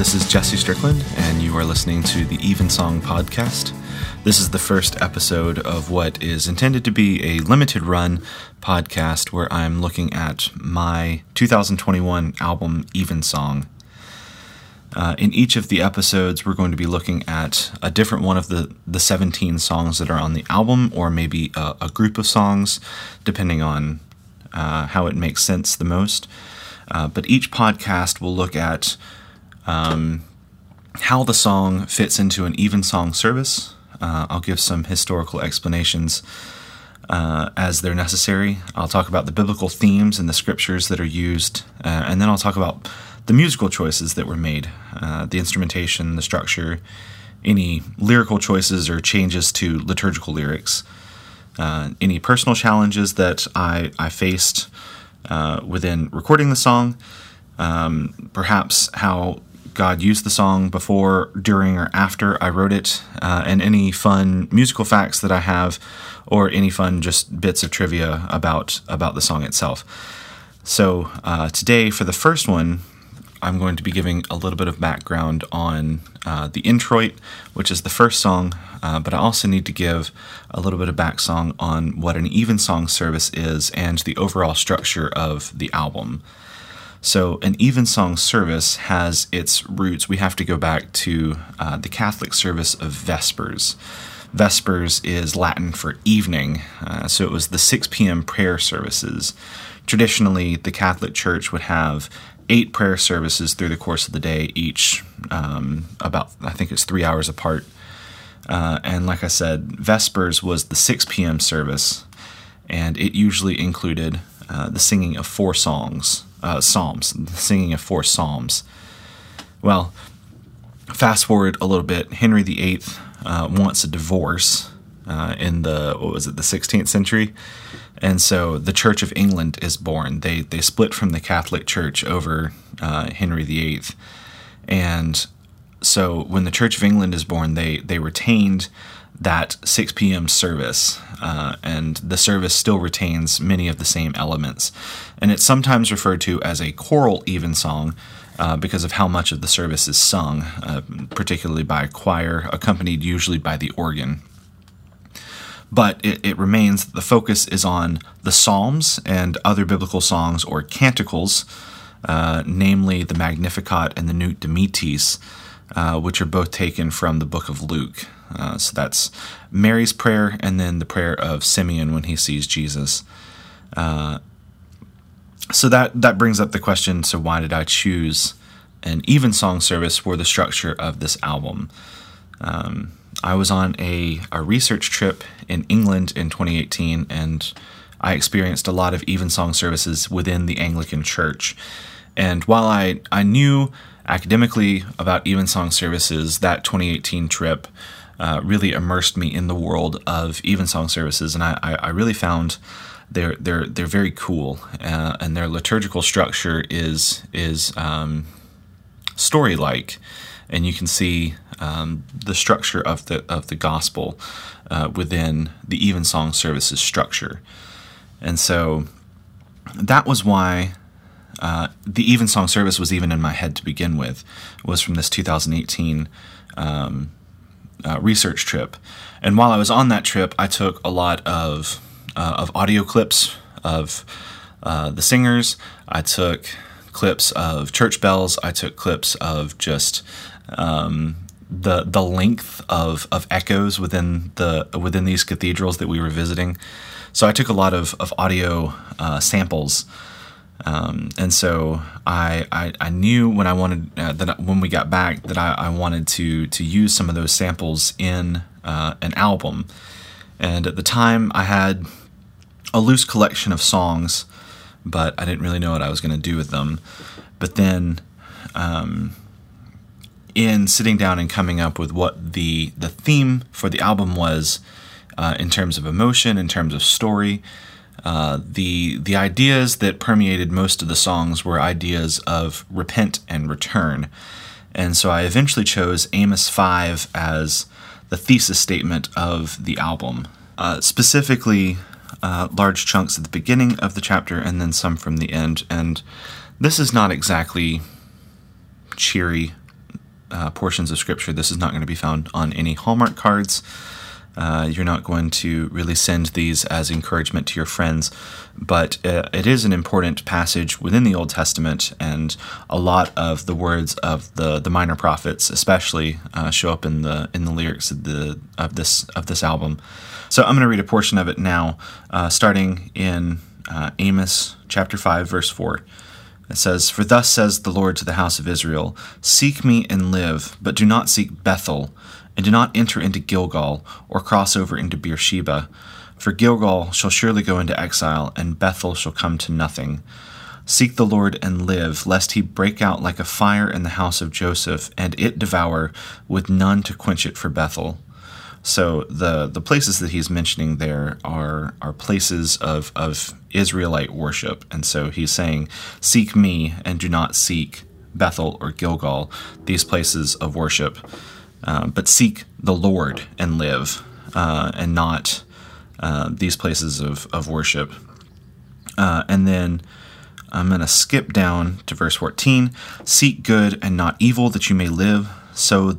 this is Jesse Strickland, and you are listening to the Evensong podcast. This is the first episode of what is intended to be a limited run podcast where I'm looking at my 2021 album Evensong. Uh, in each of the episodes, we're going to be looking at a different one of the, the 17 songs that are on the album, or maybe a, a group of songs, depending on uh, how it makes sense the most. Uh, but each podcast will look at um, how the song fits into an evensong service. Uh, I'll give some historical explanations uh, as they're necessary. I'll talk about the biblical themes and the scriptures that are used, uh, and then I'll talk about the musical choices that were made, uh, the instrumentation, the structure, any lyrical choices or changes to liturgical lyrics, uh, any personal challenges that I, I faced uh, within recording the song, um, perhaps how God used the song before, during, or after I wrote it, uh, and any fun musical facts that I have, or any fun just bits of trivia about about the song itself. So uh, today, for the first one, I'm going to be giving a little bit of background on uh, the introit, which is the first song, uh, but I also need to give a little bit of back song on what an evensong service is and the overall structure of the album. So, an evensong service has its roots. We have to go back to uh, the Catholic service of Vespers. Vespers is Latin for evening, uh, so it was the 6 p.m. prayer services. Traditionally, the Catholic Church would have eight prayer services through the course of the day, each um, about, I think it's three hours apart. Uh, and like I said, Vespers was the 6 p.m. service, and it usually included uh, the singing of four songs, uh, psalms, singing of four psalms. Well, fast forward a little bit, Henry VIII uh, wants a divorce uh, in the, what was it, the 16th century? And so the Church of England is born. They they split from the Catholic Church over uh, Henry VIII, and so when the Church of England is born, they they retained that 6 p.m. service, uh, and the service still retains many of the same elements, and it's sometimes referred to as a choral evensong. Uh, because of how much of the service is sung, uh, particularly by a choir, accompanied usually by the organ but it, it remains the focus is on the Psalms and other biblical songs or canticles, uh, namely the Magnificat and the Nunc Dimittis, uh, which are both taken from the book of Luke. Uh, so that's Mary's prayer and then the prayer of Simeon when he sees Jesus. Uh, so that that brings up the question: So why did I choose an evensong service for the structure of this album? Um, I was on a, a research trip in England in 2018, and I experienced a lot of evensong services within the Anglican Church. And while I, I knew academically about evensong services, that 2018 trip uh, really immersed me in the world of evensong services, and I, I, really found they're they're they're very cool, uh, and their liturgical structure is is um, story like and you can see um, the structure of the of the gospel uh, within the evensong services structure. And so that was why uh, the evensong service was even in my head to begin with, was from this 2018 um, uh, research trip. And while I was on that trip, I took a lot of uh, of audio clips of uh, the singers. I took clips of church bells. I took clips of just um, the the length of, of echoes within the within these cathedrals that we were visiting. So I took a lot of of audio uh, samples, um, and so I, I, I knew when I wanted uh, that when we got back that I, I wanted to to use some of those samples in uh, an album. And at the time, I had a loose collection of songs, but I didn't really know what I was going to do with them. But then. Um, in sitting down and coming up with what the the theme for the album was uh, in terms of emotion, in terms of story. Uh, the the ideas that permeated most of the songs were ideas of repent and return, and so I eventually chose Amos five as the thesis statement of the album. Uh, specifically, uh, large chunks at the beginning of the chapter and then some from the end. And this is not exactly cheery uh, portions of Scripture, this is not going to be found on any Hallmark cards. Uh, you're not going to really send these as encouragement to your friends, but uh, it is an important passage within the Old Testament, and a lot of the words of the, the minor prophets, especially, uh, show up in the in the lyrics of the of this of this album. So I'm going to read a portion of it now, uh, starting in uh, Amos chapter five, verse four. It says, For thus says the Lord to the house of Israel Seek me and live, but do not seek Bethel and do not enter into Gilgal, or cross over into Beersheba. For Gilgal shall surely go into exile, and Bethel shall come to nothing. Seek the Lord and live, lest he break out like a fire in the house of Joseph, and it devour, with none to quench it for Bethel. So the the places that he's mentioning there are are places of of Israelite worship, and so he's saying, "Seek me and do not seek Bethel or Gilgal, these places of worship." Uh, but seek the Lord and live, uh, and not uh, these places of, of worship. Uh, and then I'm going to skip down to verse 14 Seek good and not evil, that you may live. So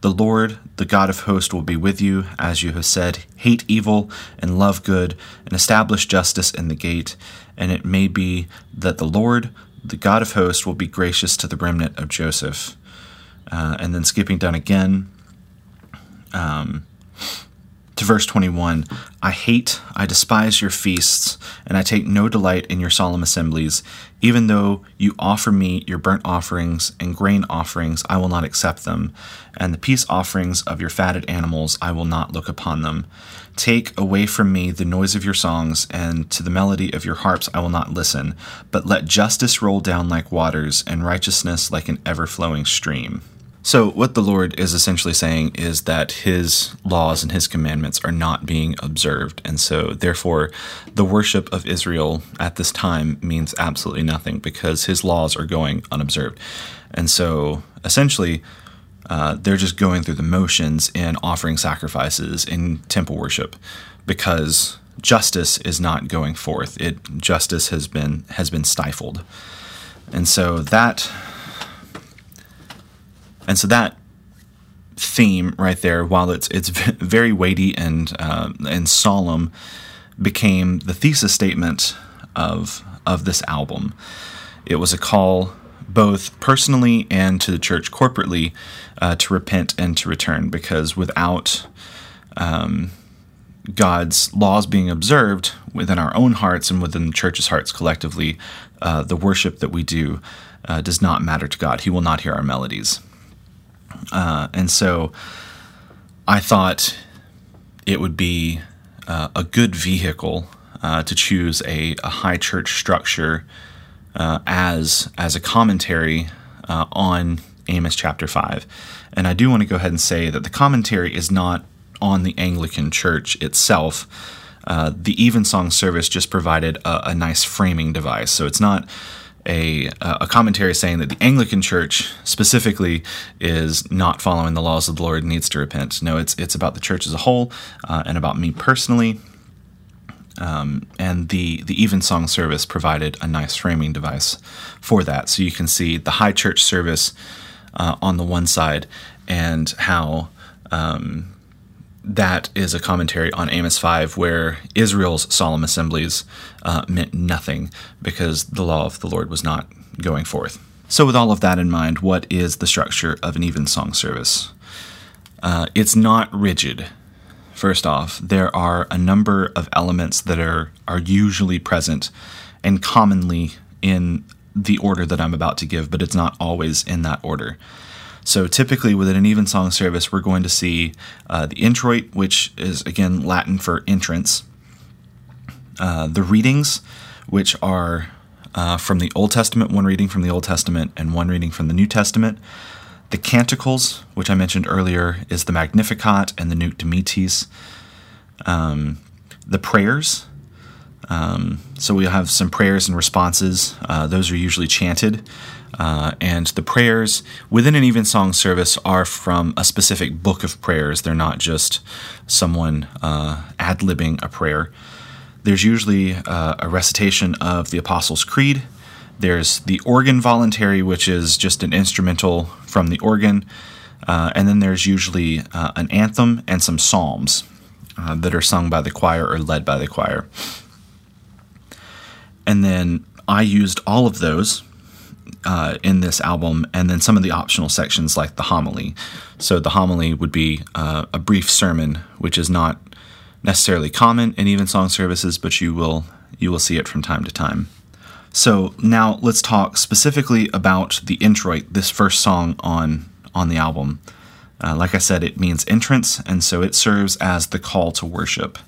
the Lord, the God of hosts, will be with you, as you have said. Hate evil and love good, and establish justice in the gate. And it may be that the Lord, the God of hosts, will be gracious to the remnant of Joseph. Uh, and then skipping down again um, to verse 21 I hate, I despise your feasts, and I take no delight in your solemn assemblies. Even though you offer me your burnt offerings and grain offerings, I will not accept them, and the peace offerings of your fatted animals, I will not look upon them. Take away from me the noise of your songs, and to the melody of your harps I will not listen, but let justice roll down like waters, and righteousness like an ever flowing stream. So, what the Lord is essentially saying is that his laws and his commandments are not being observed. And so, therefore, the worship of Israel at this time means absolutely nothing because his laws are going unobserved. And so, essentially, uh, they're just going through the motions in offering sacrifices in temple worship because justice is not going forth. It justice has been has been stifled. And so that and so that theme right there, while it's it's very weighty and uh, and solemn, became the thesis statement of of this album. It was a call both personally and to the church corporately uh, to repent and to return, because without um, God's laws being observed within our own hearts and within the church's hearts collectively, uh, the worship that we do uh, does not matter to God. He will not hear our melodies. Uh, and so I thought it would be uh, a good vehicle uh, to choose a, a, high church structure uh, as as a commentary uh, on Amos chapter five. And I do want to go ahead and say that the commentary is not on the Anglican Church itself. The Evensong service just provided a, a nice framing device, so it's not a, a commentary saying that the Anglican Church specifically is not following the laws of the Lord and needs to repent. No, it's it's about the church as a whole uh, and about me personally. Um, and the the Evensong service provided a nice framing device for that, so you can see the high church service uh, on the one side and how um, that is a commentary on Amos 5, where Israel's solemn assemblies uh, meant nothing because the law of the Lord was not going forth. So, with all of that in mind, what is the structure of an evensong service? Uh, it's not rigid. First off, there are a number of elements that are, are usually present and commonly in the order that I'm about to give, but it's not always in that order. So typically within an evensong service, we're going to see uh, the introit, which is again Latin for entrance, uh, the readings, which are uh, from the Old Testament, one reading from the Old Testament and one reading from the New Testament. The canticles, which I mentioned earlier, is the Magnificat and the Nunc Dimittis. Um, the prayers, um, so we have some prayers and responses. Uh, those are usually chanted. Uh, and the prayers within an evensong service are from a specific book of prayers. They're not just someone uh, ad libbing a prayer. There's usually uh, a recitation of the Apostles' Creed. There's the organ voluntary, which is just an instrumental from the organ. Uh, and then there's usually uh, an anthem and some psalms that are sung by the choir or led by the choir. And then I used all of those uh, in this album, and then some of the optional sections like the homily. So the homily would be uh, a brief sermon, which is not necessarily common in evensong services, but you will you will see it from time to time. So now let's talk specifically about the introit, this first song on on the album. Uh, like I said, it means entrance, and so it serves as the call to worship.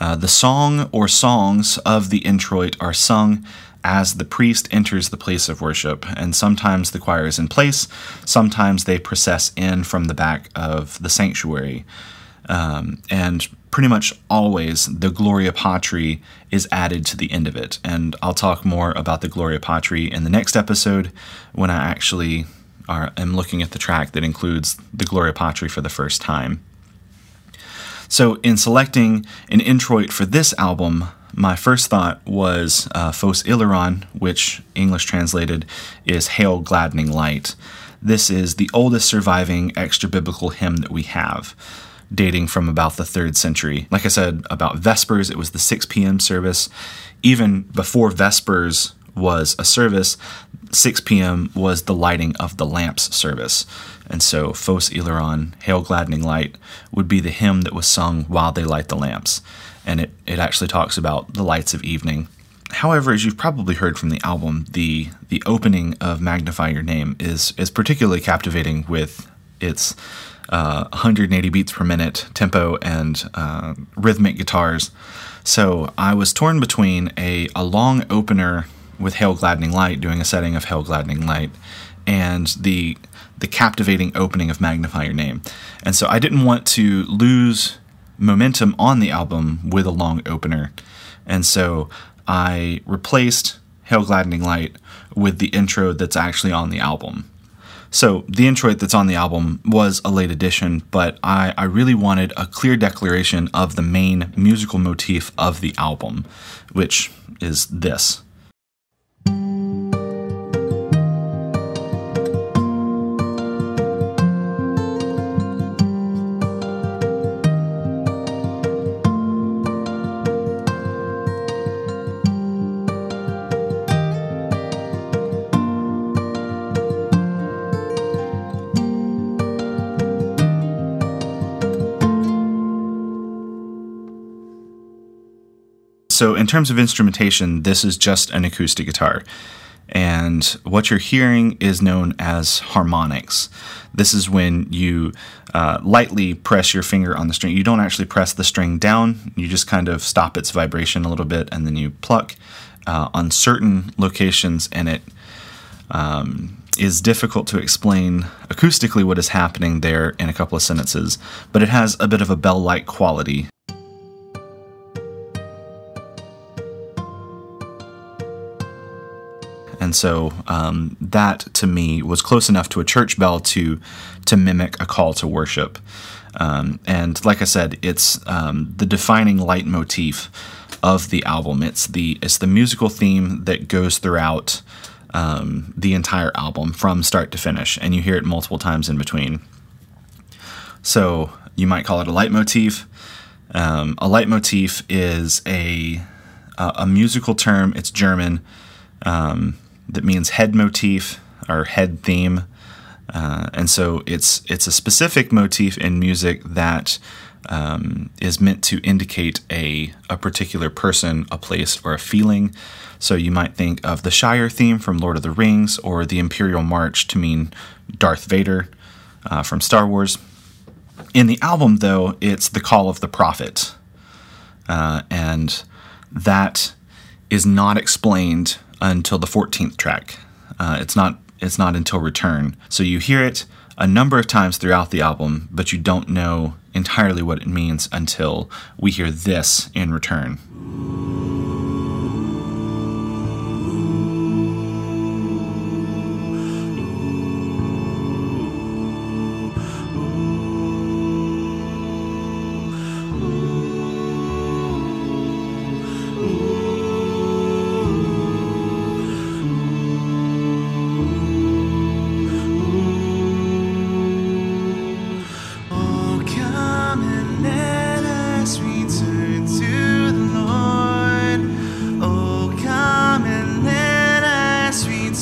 Uh, the song or songs of the introit are sung as the priest enters the place of worship, and sometimes the choir is in place, sometimes they process in from the back of the sanctuary. Um, and pretty much always the Gloria Patri is added to the end of it. And I'll talk more about the Gloria Patri in the next episode when I actually are, am looking at the track that includes the Gloria Patri for the first time. So, in selecting an introit for this album, my first thought was uh, Phos Hilaron, which English translated is Hail Gladdening Light. This is the oldest surviving extra biblical hymn that we have, dating from about the third century. Like I said about Vespers, it was the 6 p.m. service. Even before Vespers was a service, 6 p.m. was the lighting of the lamps service. And so Phos Hilaron, Hail Gladdening Light, would be the hymn that was sung while they light the lamps and it, it actually talks about the lights of evening. However, as you've probably heard from the album, the the opening of "Magnify Your Name" is is particularly captivating with its uh, 180 beats per minute tempo and uh, rhythmic guitars. So I was torn between a, a long opener with "Hail Gladdening Light," doing a setting of "Hail Gladdening Light," and the the captivating opening of "Magnify Your Name." And so I didn't want to lose momentum on the album with a long opener. And so I replaced Hail Gladdening Light with the intro that's actually on the album. So the intro that's on the album was a late addition, but I, I really wanted a clear declaration of the main musical motif of the album, which is this. So, in terms of instrumentation, this is just an acoustic guitar. And what you're hearing is known as harmonics. This is when you uh, lightly press your finger on the string. You don't actually press the string down, you just kind of stop its vibration a little bit and then you pluck uh, on certain locations, and it um, is difficult to explain acoustically what is happening there in a couple of sentences, but it has a bit of a bell like quality and so um, that to me was close enough to a church bell to to mimic a call to worship. Um, and like I said, it's um, the defining leitmotif of the album. It's the it's the musical theme that goes throughout um, the entire album from start to finish, and you hear it multiple times in between. So you might call it a leitmotif. Um, a leitmotif is a a musical term. It's German. Um, that means head motif or head theme. Uh, and so it's it's a specific motif in music that um, is meant to indicate a, a particular person, a place, or a feeling. So you might think of the Shire theme from Lord of the Rings or the Imperial March to mean Darth Vader uh, from Star Wars. In the album, though, it's the Call of the Prophet. Uh, and that is not explained until the 14th track. Uh, it's not it's not until Return. So you hear it a number of times throughout the album, but you don't know entirely what it means until we hear this in Return.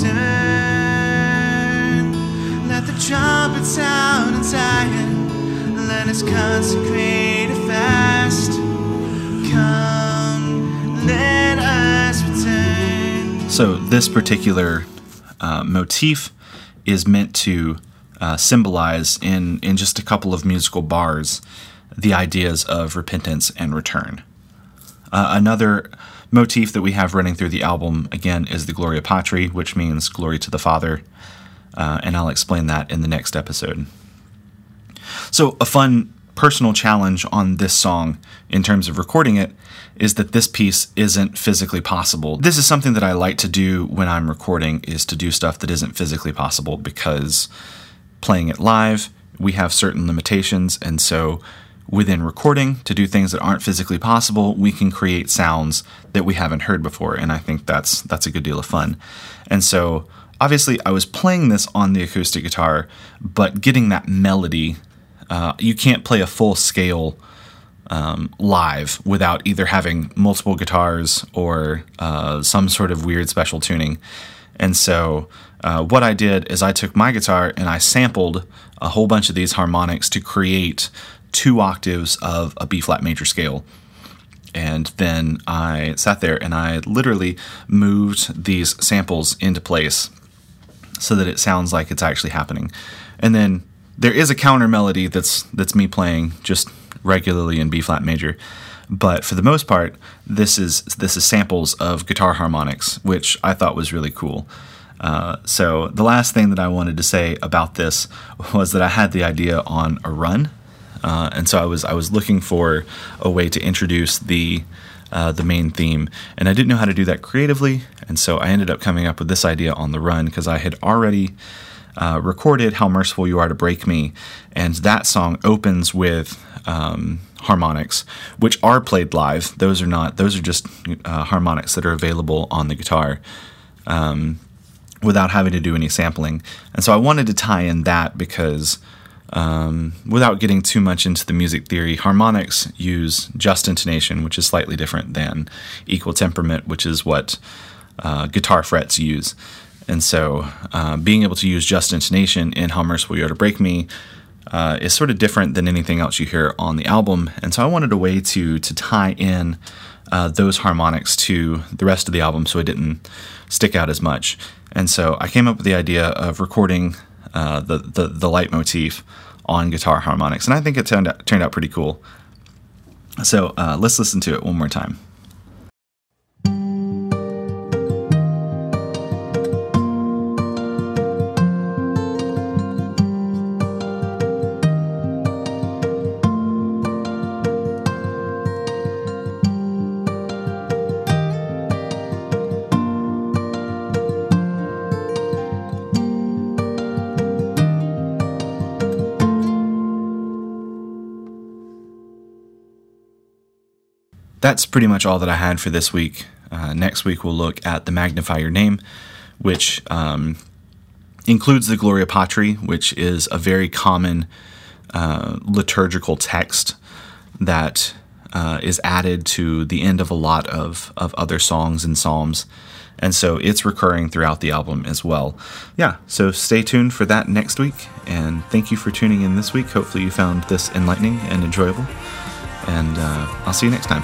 return. Let the trumpet sound in Zion. Let us consecrate a fast. Come, let us return. So, this particular uh, motif is meant to uh, symbolize in, in just a couple of musical bars the ideas of repentance and return. Uh, another motif that we have running through the album, again, is the Gloria Patri, which means glory to the Father. Uh, and I'll explain that in the next episode. So, a fun personal challenge on this song in terms of recording it is that this piece isn't physically possible. This is something that I like to do when I'm recording is to do stuff that isn't physically possible because playing it live, we have certain limitations and so within recording to do things that aren't physically possible, we can create sounds that we haven't heard before and I think that's that's a good deal of fun. And so obviously I was playing this on the acoustic guitar, but getting that melody uh, you can't play a full scale um, live without either having multiple guitars or uh, some sort of weird special tuning. And so, uh, what I did is I took my guitar and I sampled a whole bunch of these harmonics to create two octaves of a B flat major scale. And then I sat there and I literally moved these samples into place so that it sounds like it's actually happening. And then there is a counter melody that's that's me playing just regularly in B flat major, but for the most part, this is this is samples of guitar harmonics, which I thought was really cool. Uh, so the last thing that I wanted to say about this was that I had the idea on a run, uh, and so I was I was looking for a way to introduce the uh, the main theme, and I didn't know how to do that creatively, and so I ended up coming up with this idea on the run because I had already uh, recorded How Merciful You Are to Break Me, and that song opens with um, harmonics, which are played live. Those are not, those are just uh, harmonics that are available on the guitar. Um, without having to do any sampling. And so I wanted to tie in that because um, without getting too much into the music theory, harmonics use just intonation, which is slightly different than equal temperament, which is what uh, guitar frets use. And so, uh, being able to use just intonation in How Merciful You Are to Break Me uh, is sort of different than anything else you hear on the album. And so, I wanted a way to to tie in uh, those harmonics to the rest of the album, so it didn't stick out as much. And so, I came up with the idea of recording uh, the, the the leitmotif on guitar harmonics, and I think it turned out, turned out pretty cool. So, uh, let's listen to it one more time. That's pretty much all that I had for this week. Uh, next week, we'll look at the Magnify Your Name, which um, includes the Gloria Patri, which is a very common uh, liturgical text that uh, is added to the end of a lot of, of other songs and psalms. And so it's recurring throughout the album as well. Yeah, so stay tuned for that next week. And thank you for tuning in this week. Hopefully, you found this enlightening and enjoyable and uh, I'll see you next time.